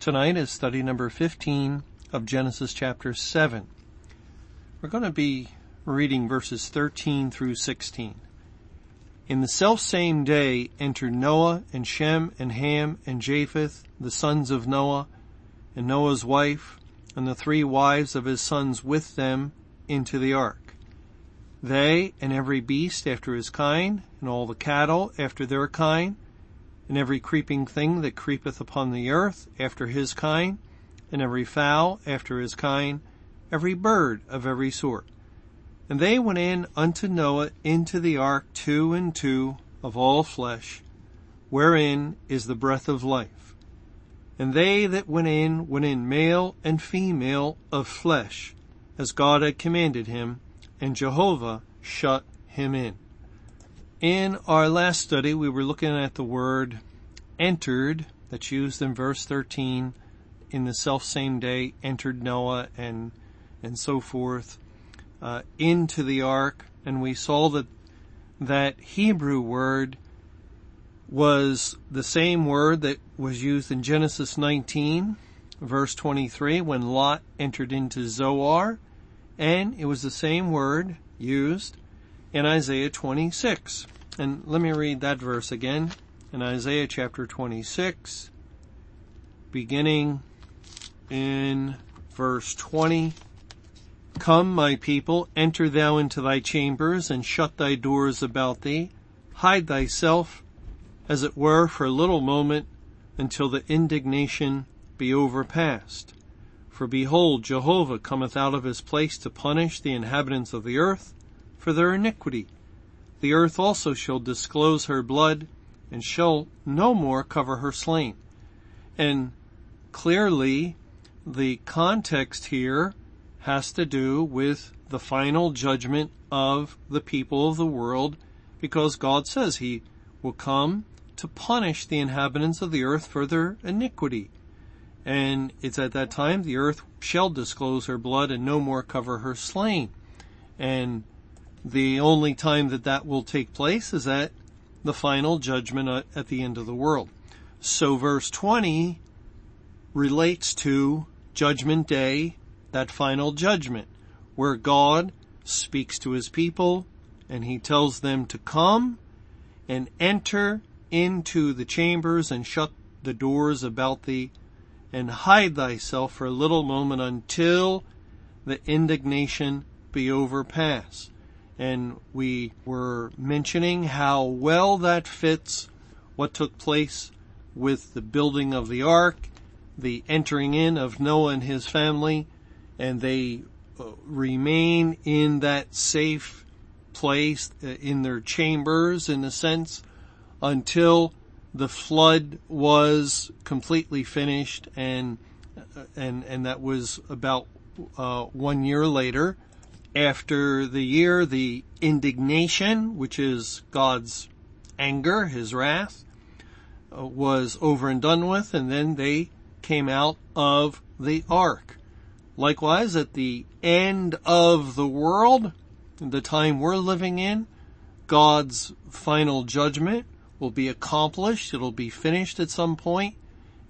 Tonight is study number 15 of Genesis chapter 7. We're going to be reading verses 13 through 16. In the self same day entered Noah and Shem and Ham and Japheth, the sons of Noah, and Noah's wife, and the three wives of his sons with them into the ark. They and every beast after his kind, and all the cattle after their kind, and every creeping thing that creepeth upon the earth after his kind, and every fowl after his kind, every bird of every sort. And they went in unto Noah into the ark two and two of all flesh, wherein is the breath of life. And they that went in went in male and female of flesh, as God had commanded him, and Jehovah shut him in. In our last study, we were looking at the word entered that's used in verse 13 in the self same day entered Noah and, and so forth, uh, into the ark. And we saw that that Hebrew word was the same word that was used in Genesis 19 verse 23 when Lot entered into Zoar and it was the same word used in Isaiah 26. And let me read that verse again in Isaiah chapter 26, beginning in verse 20. Come, my people, enter thou into thy chambers and shut thy doors about thee. Hide thyself, as it were, for a little moment until the indignation be overpast. For behold, Jehovah cometh out of his place to punish the inhabitants of the earth for their iniquity. The earth also shall disclose her blood and shall no more cover her slain. And clearly the context here has to do with the final judgment of the people of the world because God says he will come to punish the inhabitants of the earth for their iniquity. And it's at that time the earth shall disclose her blood and no more cover her slain. And the only time that that will take place is at the final judgment uh, at the end of the world. So verse 20 relates to judgment day, that final judgment, where God speaks to his people and he tells them to come and enter into the chambers and shut the doors about thee and hide thyself for a little moment until the indignation be overpassed and we were mentioning how well that fits what took place with the building of the ark, the entering in of Noah and his family, and they uh, remain in that safe place uh, in their chambers in a sense until the flood was completely finished and uh, and and that was about uh, one year later after the year, the indignation, which is God's anger, his wrath, uh, was over and done with, and then they came out of the ark. Likewise, at the end of the world, the time we're living in, God's final judgment will be accomplished. It'll be finished at some point,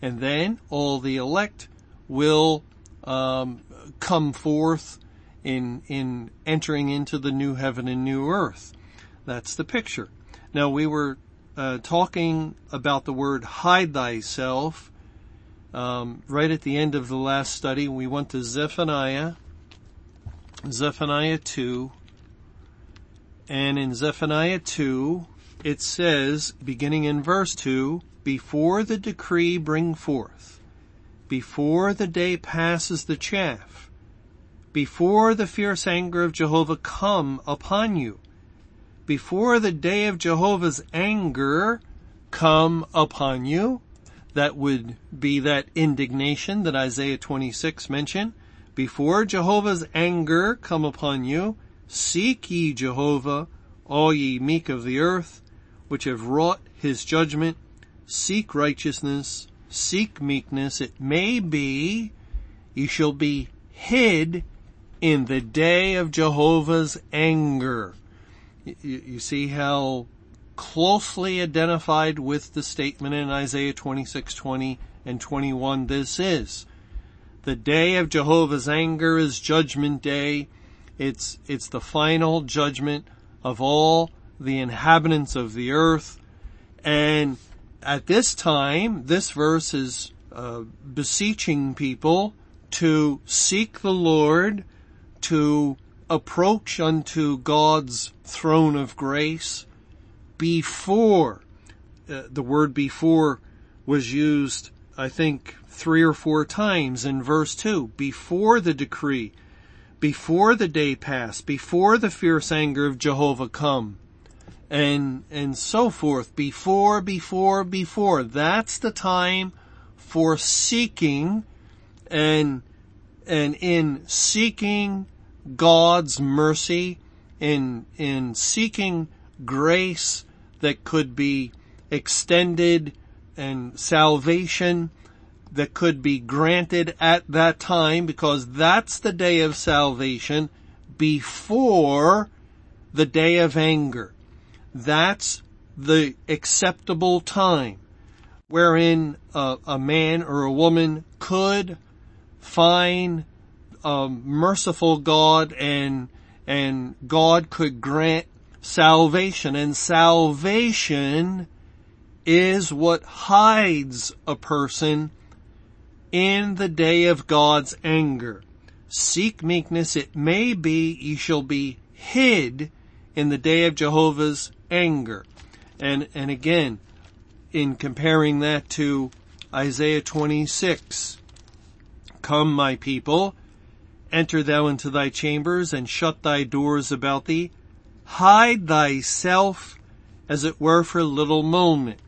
and then all the elect will um, come forth in, in entering into the new heaven and new earth. That's the picture. Now we were uh, talking about the word hide thyself um, right at the end of the last study. We went to Zephaniah, Zephaniah 2, and in Zephaniah 2, it says, beginning in verse 2, before the decree bring forth, before the day passes the chaff, before the fierce anger of Jehovah come upon you. Before the day of Jehovah's anger come upon you, That would be that indignation that Isaiah 26 mentioned. Before Jehovah's anger come upon you, seek ye Jehovah, all ye meek of the earth, which have wrought his judgment, seek righteousness, seek meekness. It may be ye shall be hid in the day of Jehovah's anger. You, you see how closely identified with the statement in Isaiah 26, 20 and 21 this is. The day of Jehovah's anger is judgment day. It's, it's the final judgment of all the inhabitants of the earth. And at this time, this verse is uh, beseeching people to seek the Lord, to approach unto God's throne of grace before. Uh, the word before was used, I think, three or four times in verse two. Before the decree, before the day pass, before the fierce anger of Jehovah come, and, and so forth. Before, before, before. That's the time for seeking and, and in seeking God's mercy, in, in seeking grace that could be extended and salvation that could be granted at that time because that's the day of salvation before the day of anger. That's the acceptable time wherein a, a man or a woman could find a um, merciful God and and God could grant salvation and salvation is what hides a person in the day of God's anger. Seek meekness, it may be ye shall be hid in the day of Jehovah's anger. And, and again, in comparing that to Isaiah 26, come my people, enter thou into thy chambers and shut thy doors about thee, hide thyself as it were for a little moment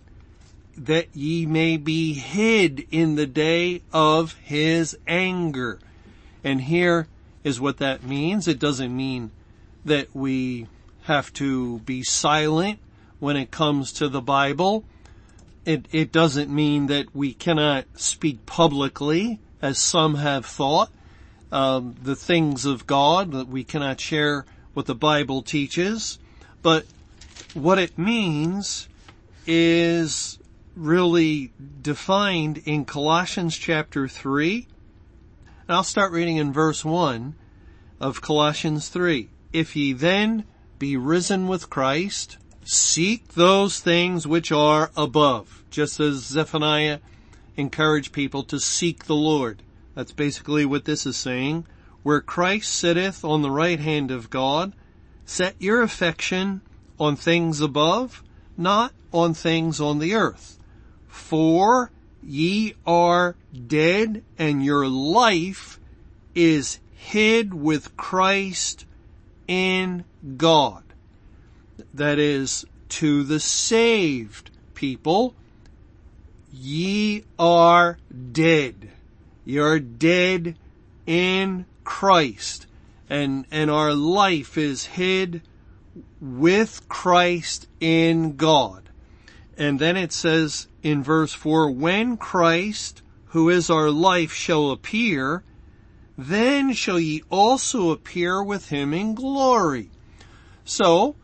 that ye may be hid in the day of his anger. And here is what that means. It doesn't mean that we have to be silent when it comes to the Bible. It, it doesn't mean that we cannot speak publicly, as some have thought, um, the things of God that we cannot share what the Bible teaches. But what it means is really defined in Colossians chapter 3. And I'll start reading in verse 1 of Colossians 3. If ye then be risen with Christ, seek those things which are above, just as Zephaniah encouraged people to seek the Lord. That's basically what this is saying. Where Christ sitteth on the right hand of God, set your affection on things above, not on things on the earth. For ye are dead and your life is hid with Christ in God. That is to the saved people. Ye are dead. You're dead in Christ and, and our life is hid with Christ in God. And then it says in verse 4, when Christ, who is our life, shall appear, then shall ye also appear with him in glory. So,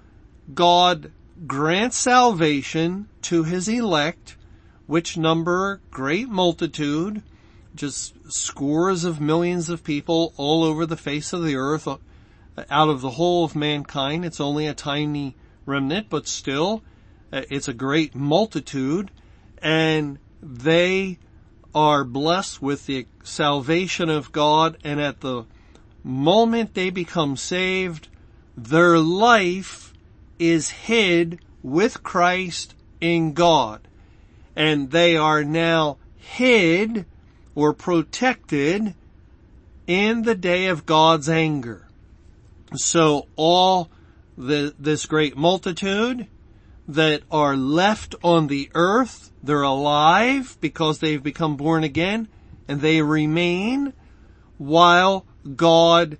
God grants salvation to his elect, which number great multitude, just scores of millions of people all over the face of the earth, out of the whole of mankind. It's only a tiny remnant, but still, uh, it's a great multitude and they are blessed with the salvation of God and at the moment they become saved, their life is hid with Christ in God. And they are now hid or protected in the day of God's anger. So all the, this great multitude that are left on the earth, they're alive because they've become born again and they remain while God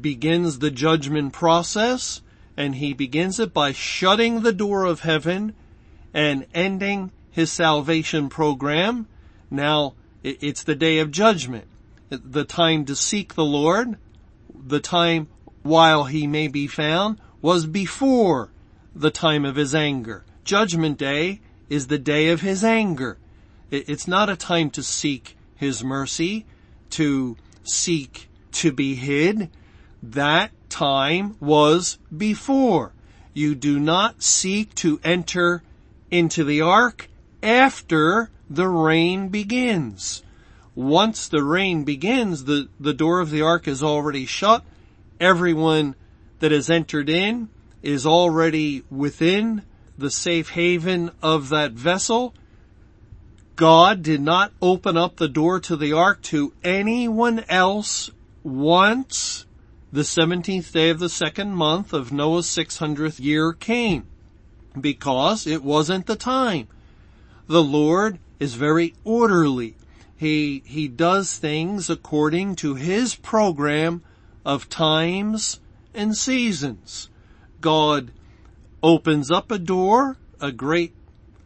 begins the judgment process and he begins it by shutting the door of heaven and ending his salvation program. Now it's the day of judgment, the time to seek the Lord, the time while he may be found was before the time of his anger. Judgment day is the day of his anger. It's not a time to seek his mercy, to seek to be hid. That time was before. You do not seek to enter into the ark after the rain begins. Once the rain begins, the, the door of the ark is already shut. Everyone that has entered in is already within the safe haven of that vessel. God did not open up the door to the ark to anyone else once the 17th day of the second month of Noah's 600th year came because it wasn't the time. The Lord is very orderly. He, he does things according to his program of times and seasons. God opens up a door, a great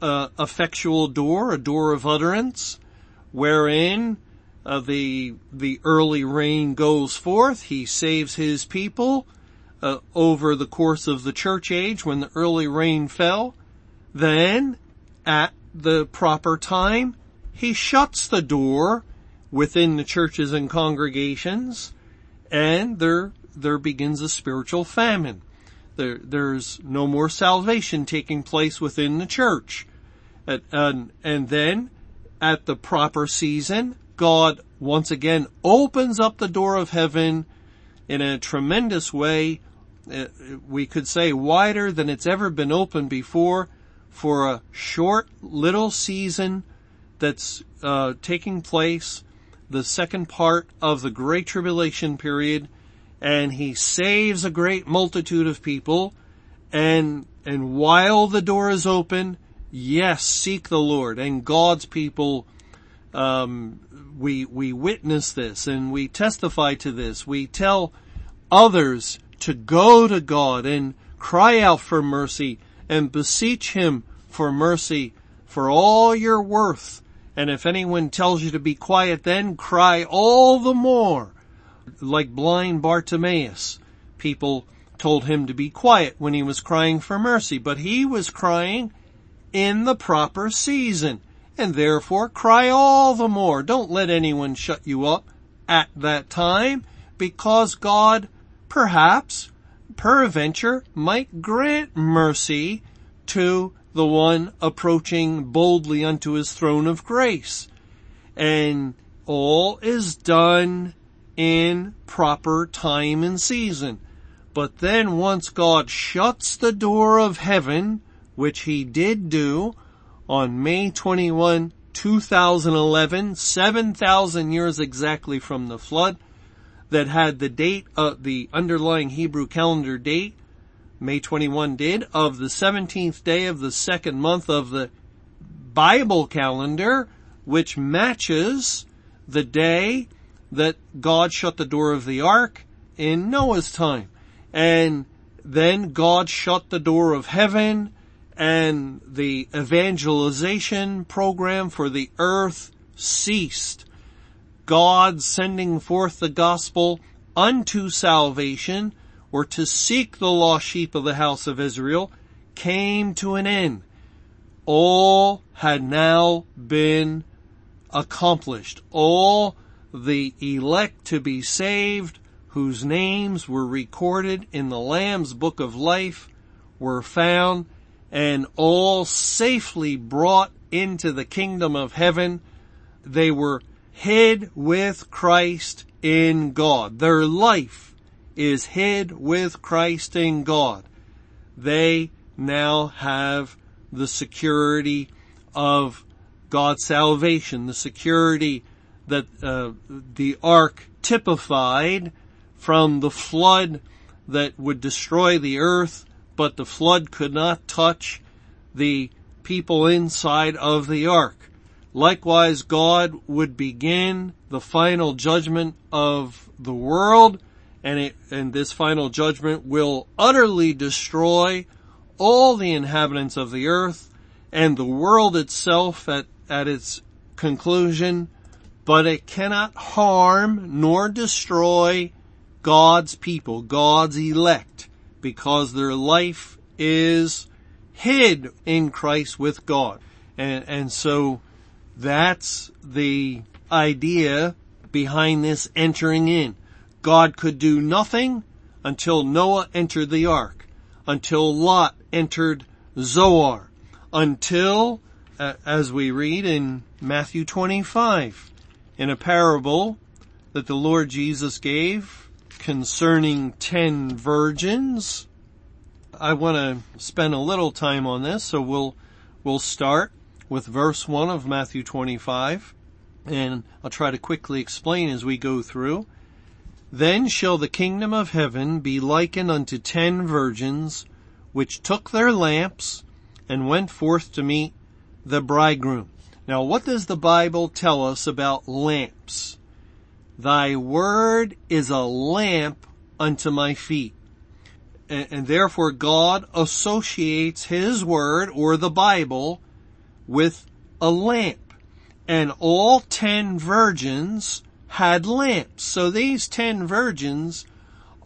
uh, effectual door, a door of utterance, wherein uh, the the early rain goes forth. He saves his people uh, over the course of the church age when the early rain fell. Then, at the proper time, he shuts the door within the churches and congregations, and there there begins a spiritual famine. There, there's no more salvation taking place within the church. And, and, and then at the proper season, God once again opens up the door of heaven in a tremendous way. Uh, we could say wider than it's ever been opened before for a short little season that's uh, taking place, the second part of the Great Tribulation period, and he saves a great multitude of people, and and while the door is open, yes, seek the Lord, and God's people um, we we witness this and we testify to this. We tell others to go to God and cry out for mercy and beseech Him for mercy for all your worth. And if anyone tells you to be quiet, then cry all the more. Like blind Bartimaeus, people told him to be quiet when he was crying for mercy, but he was crying in the proper season and therefore cry all the more. Don't let anyone shut you up at that time because God perhaps peradventure might grant mercy to the one approaching boldly unto his throne of grace. And all is done in proper time and season. But then once God shuts the door of heaven, which he did do, on May 21, 2011, 7,000 years exactly from the flood, that had the date, uh, the underlying Hebrew calendar date, May 21 did, of the 17th day of the second month of the Bible calendar, which matches the day that God shut the door of the ark in Noah's time. And then God shut the door of heaven and the evangelization program for the earth ceased. God sending forth the gospel unto salvation or to seek the lost sheep of the house of Israel came to an end. All had now been accomplished. All the elect to be saved whose names were recorded in the Lamb's book of life were found and all safely brought into the kingdom of heaven. They were hid with Christ in God. Their life is hid with Christ in God. They now have the security of God's salvation, the security that uh, the ark typified from the flood that would destroy the earth but the flood could not touch the people inside of the ark. Likewise, God would begin the final judgment of the world and it, and this final judgment will utterly destroy all the inhabitants of the earth and the world itself at, at its conclusion, but it cannot harm nor destroy God's people, God's elect, because their life is hid in Christ with God. And, and so that's the idea behind this entering in. God could do nothing until Noah entered the ark, until Lot entered Zoar, until, uh, as we read in Matthew 25, in a parable that the Lord Jesus gave concerning ten virgins. I want to spend a little time on this, so we'll, we'll start with verse 1 of Matthew 25, and I'll try to quickly explain as we go through. Then shall the kingdom of heaven be likened unto ten virgins, which took their lamps and went forth to meet the bridegroom. Now what does the Bible tell us about lamps? Thy word is a lamp unto my feet. And, and, therefore God associates His word or the Bible with a lamp. And all ten virgins had lamps. So these ten virgins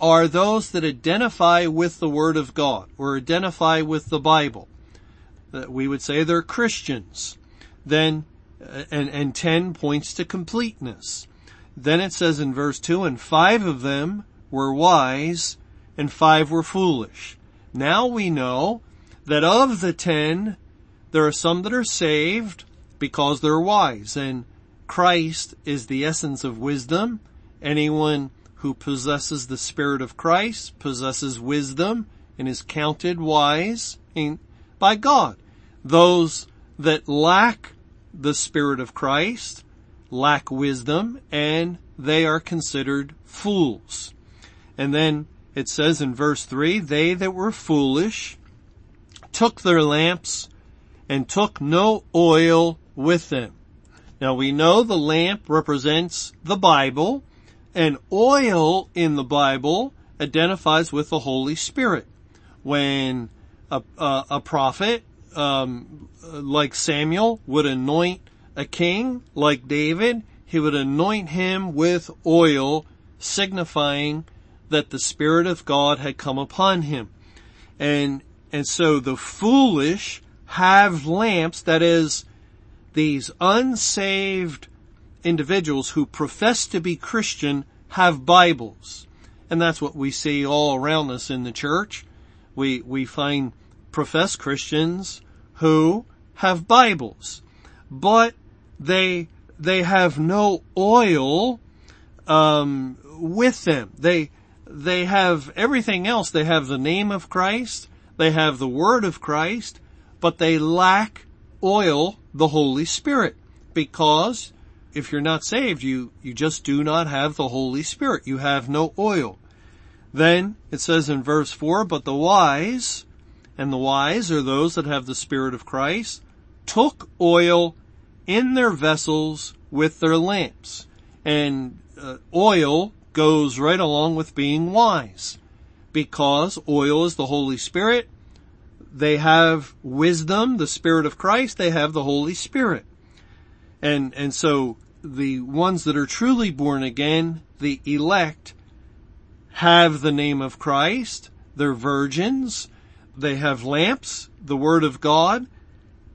are those that identify with the Word of God or identify with the Bible. That we would say they're Christians. Then, uh, and, and ten points to completeness. Then it says in verse two, and five of them were wise and five were foolish. Now we know that of the ten, there are some that are saved because they're wise and Christ is the essence of wisdom. Anyone who possesses the Spirit of Christ possesses wisdom and is counted wise by God. Those that lack the Spirit of Christ lack wisdom and they are considered fools. And then it says in verse three, they that were foolish took their lamps and took no oil with them. Now we know the lamp represents the Bible and oil in the Bible identifies with the Holy Spirit. When a, a, a prophet, um, like Samuel would anoint a king like David, he would anoint him with oil signifying that the Spirit of God had come upon him. And, and so the foolish have lamps, that is, these unsaved individuals who profess to be Christian have Bibles. And that's what we see all around us in the church. We, we find professed Christians who have Bibles, but they, they have no oil, um, with them. They, they have everything else. They have the name of Christ. They have the word of Christ, but they lack oil the Holy Spirit because if you're not saved, you, you just do not have the Holy Spirit. You have no oil. Then it says in verse four, but the wise, and the wise are those that have the Spirit of Christ, took oil in their vessels with their lamps. And uh, oil goes right along with being wise because oil is the Holy Spirit they have wisdom, the Spirit of Christ, they have the Holy Spirit. And, and so the ones that are truly born again, the elect, have the name of Christ, they're virgins, they have lamps, the Word of God,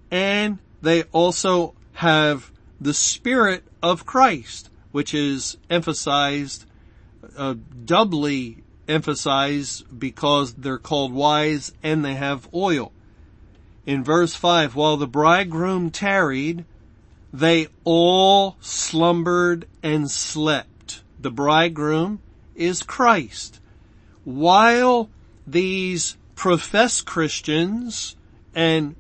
and they also have the Spirit of Christ, which is emphasized uh, doubly emphasize because they're called wise and they have oil. In verse 5, while the bridegroom tarried, they all slumbered and slept. The bridegroom is Christ. While these professed Christians and,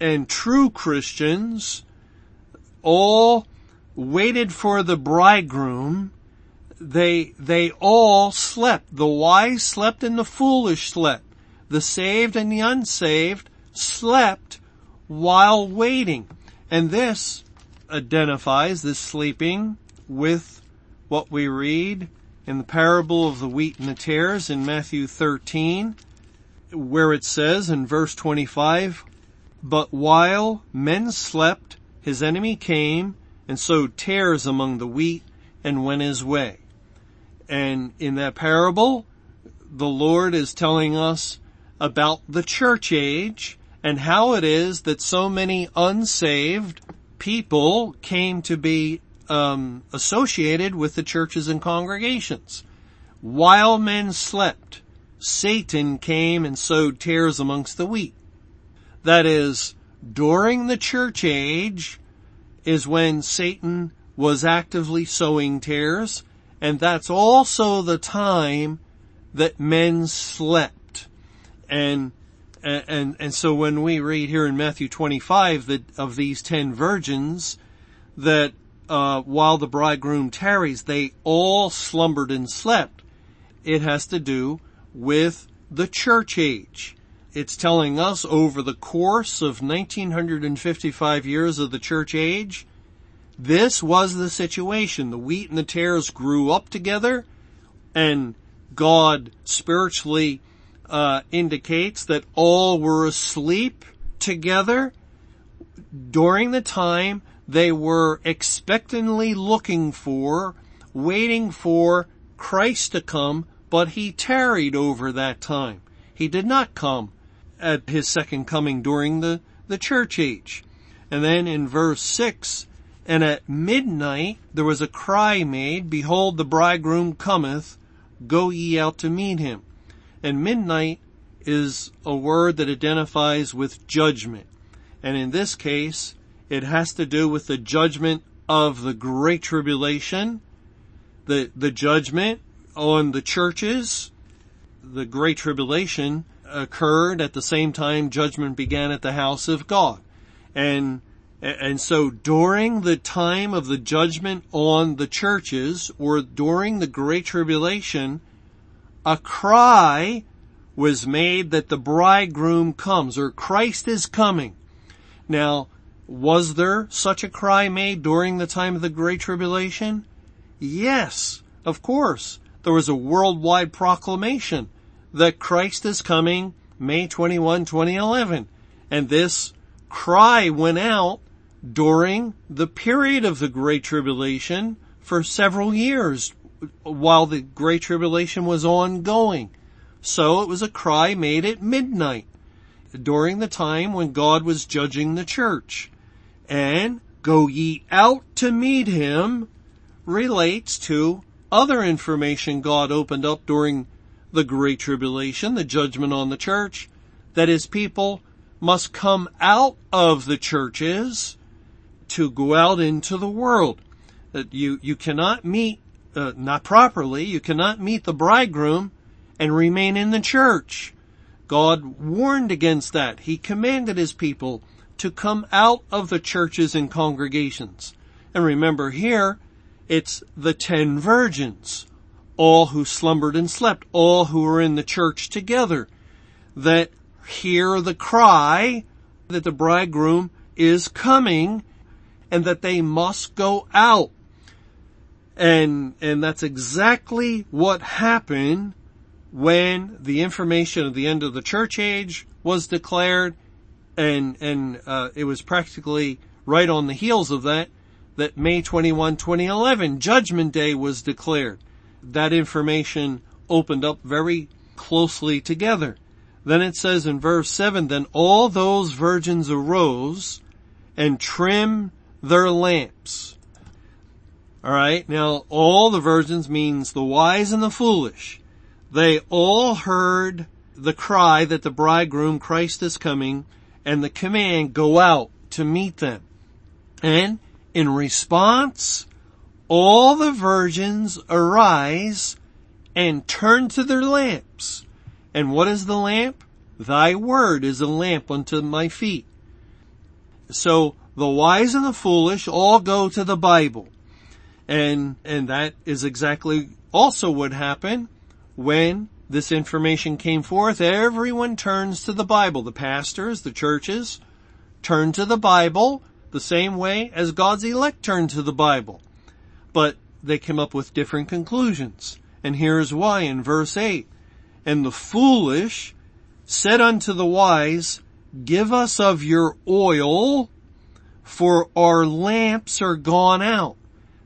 and true Christians all waited for the bridegroom, they, they all slept. The wise slept and the foolish slept. The saved and the unsaved slept while waiting. And this identifies this sleeping with what we read in the parable of the wheat and the tares in Matthew 13, where it says in verse 25, But while men slept, his enemy came and sowed tares among the wheat and went his way. And in that parable, the Lord is telling us about the church age and how it is that so many unsaved people came to be um, associated with the churches and congregations. While men slept, Satan came and sowed tares amongst the wheat. That is, during the church age is when Satan was actively sowing tares, and that's also the time that men slept. And and and so when we read here in Matthew 25 that of these 10 virgins that uh, while the bridegroom tarries they all slumbered and slept it has to do with the church age it's telling us over the course of 1955 years of the church age this was the situation the wheat and the tares grew up together and God spiritually uh, indicates that all were asleep together during the time they were expectantly looking for, waiting for Christ to come, but he tarried over that time. He did not come at his second coming during the, the church age. And then in verse 6, and at midnight there was a cry made, Behold, the bridegroom cometh, go ye out to meet him. And midnight is a word that identifies with judgment. And in this case, it has to do with the judgment of the Great Tribulation, the, the judgment on the churches. The Great Tribulation occurred at the same time judgment began at the house of God. And and so during the time of the judgment on the churches or during the Great Tribulation, a cry was made that the bridegroom comes or Christ is coming. Now, was there such a cry made during the time of the Great Tribulation? Yes, of course. There was a worldwide proclamation that Christ is coming May 21, 2011. And this cry went out during the period of the Great Tribulation for several years while the Great Tribulation was ongoing. So it was a cry made at midnight during the time when God was judging the church. And go ye out to meet him relates to other information God opened up during the Great Tribulation, the judgment on the church, that his people must come out of the churches to go out into the world. That you, you cannot meet, uh, not properly, you cannot meet the bridegroom and remain in the church. God warned against that. He commanded his people to come out of the churches and congregations. And remember here, it's the ten virgins, all who slumbered and slept, all who were in the church together, that hear the cry that the bridegroom is coming and that they must go out. And, and that's exactly what happened when the information of the end of the church age was declared and, and, uh, it was practically right on the heels of that, that May 21, 2011, Judgment Day was declared. That information opened up very closely together. Then it says in verse 7, then all those virgins arose and trimmed their lamps. Alright, now all the virgins means the wise and the foolish. They all heard the cry that the bridegroom Christ is coming and the command go out to meet them. And in response, all the virgins arise and turn to their lamps. And what is the lamp? Thy word is a lamp unto my feet. So the wise and the foolish all go to the Bible. And, and that is exactly also what happened when this information came forth. Everyone turns to the Bible. The pastors, the churches turn to the Bible the same way as God's elect turn to the Bible. But they came up with different conclusions. And here's why in verse 8. And the foolish said unto the wise, give us of your oil, for our lamps are gone out.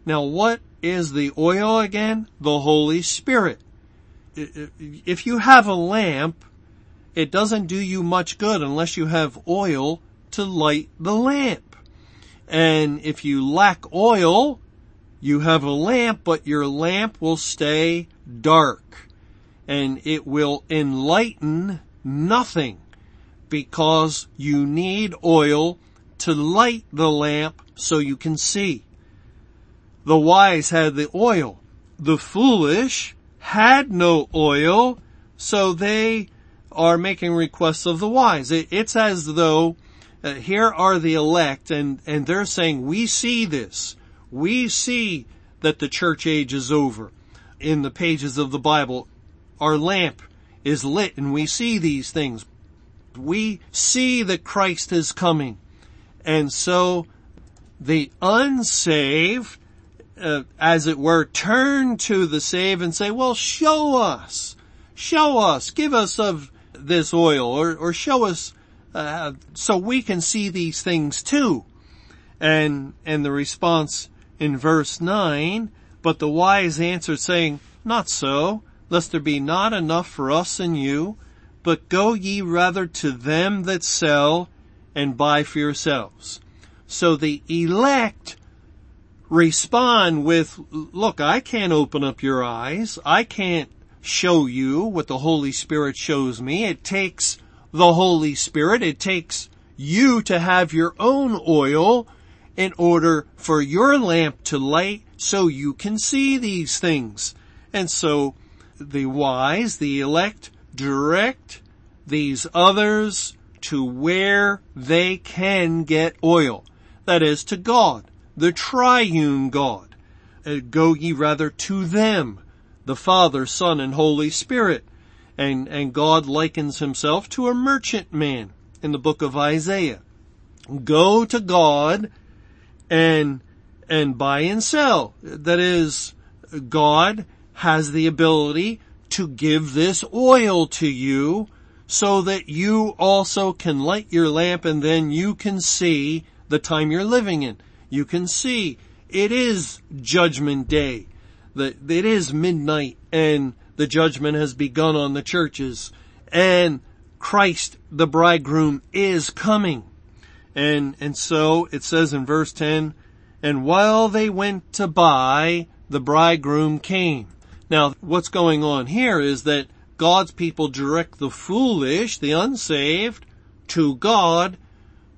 Now what is the oil again? The Holy Spirit. If you have a lamp, it doesn't do you much good unless you have oil to light the lamp. And if you lack oil, you have a lamp, but your lamp will stay dark and it will enlighten nothing because you need oil to light the lamp so you can see. The wise had the oil. The foolish had no oil, so they are making requests of the wise. It, it's as though uh, here are the elect and, and they're saying, we see this. We see that the church age is over. In the pages of the Bible, our lamp is lit and we see these things. We see that Christ is coming. And so the unsaved, uh, as it were, turn to the saved and say, well, show us, show us, give us of this oil or, or show us uh, so we can see these things too. And, and the response in verse 9, but the wise answered saying, not so, lest there be not enough for us and you, but go ye rather to them that sell and buy for yourselves. So the elect respond with, look, I can't open up your eyes. I can't show you what the Holy Spirit shows me. It takes the Holy Spirit. It takes you to have your own oil in order for your lamp to light so you can see these things. And so the wise, the elect, direct these others to where they can get oil. That is to God, the triune God. Uh, go ye rather to them the Father, Son, and Holy Spirit. And, and God likens himself to a merchant man in the book of Isaiah. Go to God and, and buy and sell. That is, God has the ability to give this oil to you so that you also can light your lamp and then you can see the time you're living in. You can see it is judgment day that it is midnight and the judgment has begun on the churches and Christ, the bridegroom, is coming. And, and so it says in verse 10, and while they went to buy, the bridegroom came. Now, what's going on here is that God's people direct the foolish, the unsaved, to God,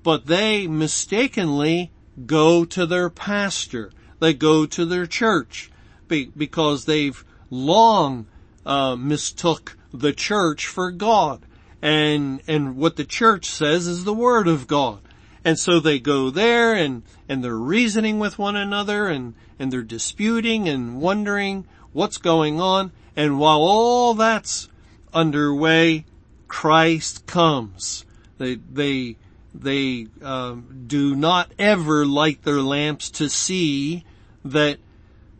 but they mistakenly go to their pastor. They go to their church because they've long uh, mistook the church for God. And, and what the church says is the word of God. And so they go there and, and they're reasoning with one another and, and they're disputing and wondering what's going on. And while all that's underway, Christ comes. They, they, they, um, do not ever light their lamps to see that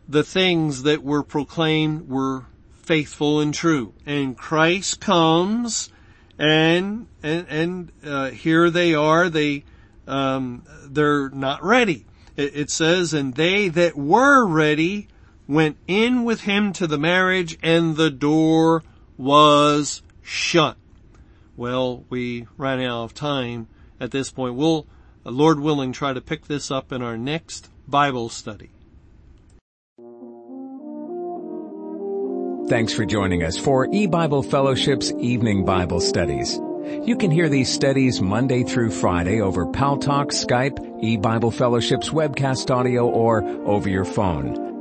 the things that were proclaimed were faithful and true. And Christ comes and, and, and, uh, here they are, they, um, they're not ready. It, it says, and they that were ready went in with him to the marriage and the door was shut. Well, we ran out of time at this point. We'll, Lord willing, try to pick this up in our next Bible study. Thanks for joining us for E-Bible Fellowship's Evening Bible Studies. You can hear these studies Monday through Friday over Paltalk, Skype, E-Bible Fellowship's webcast audio, or over your phone.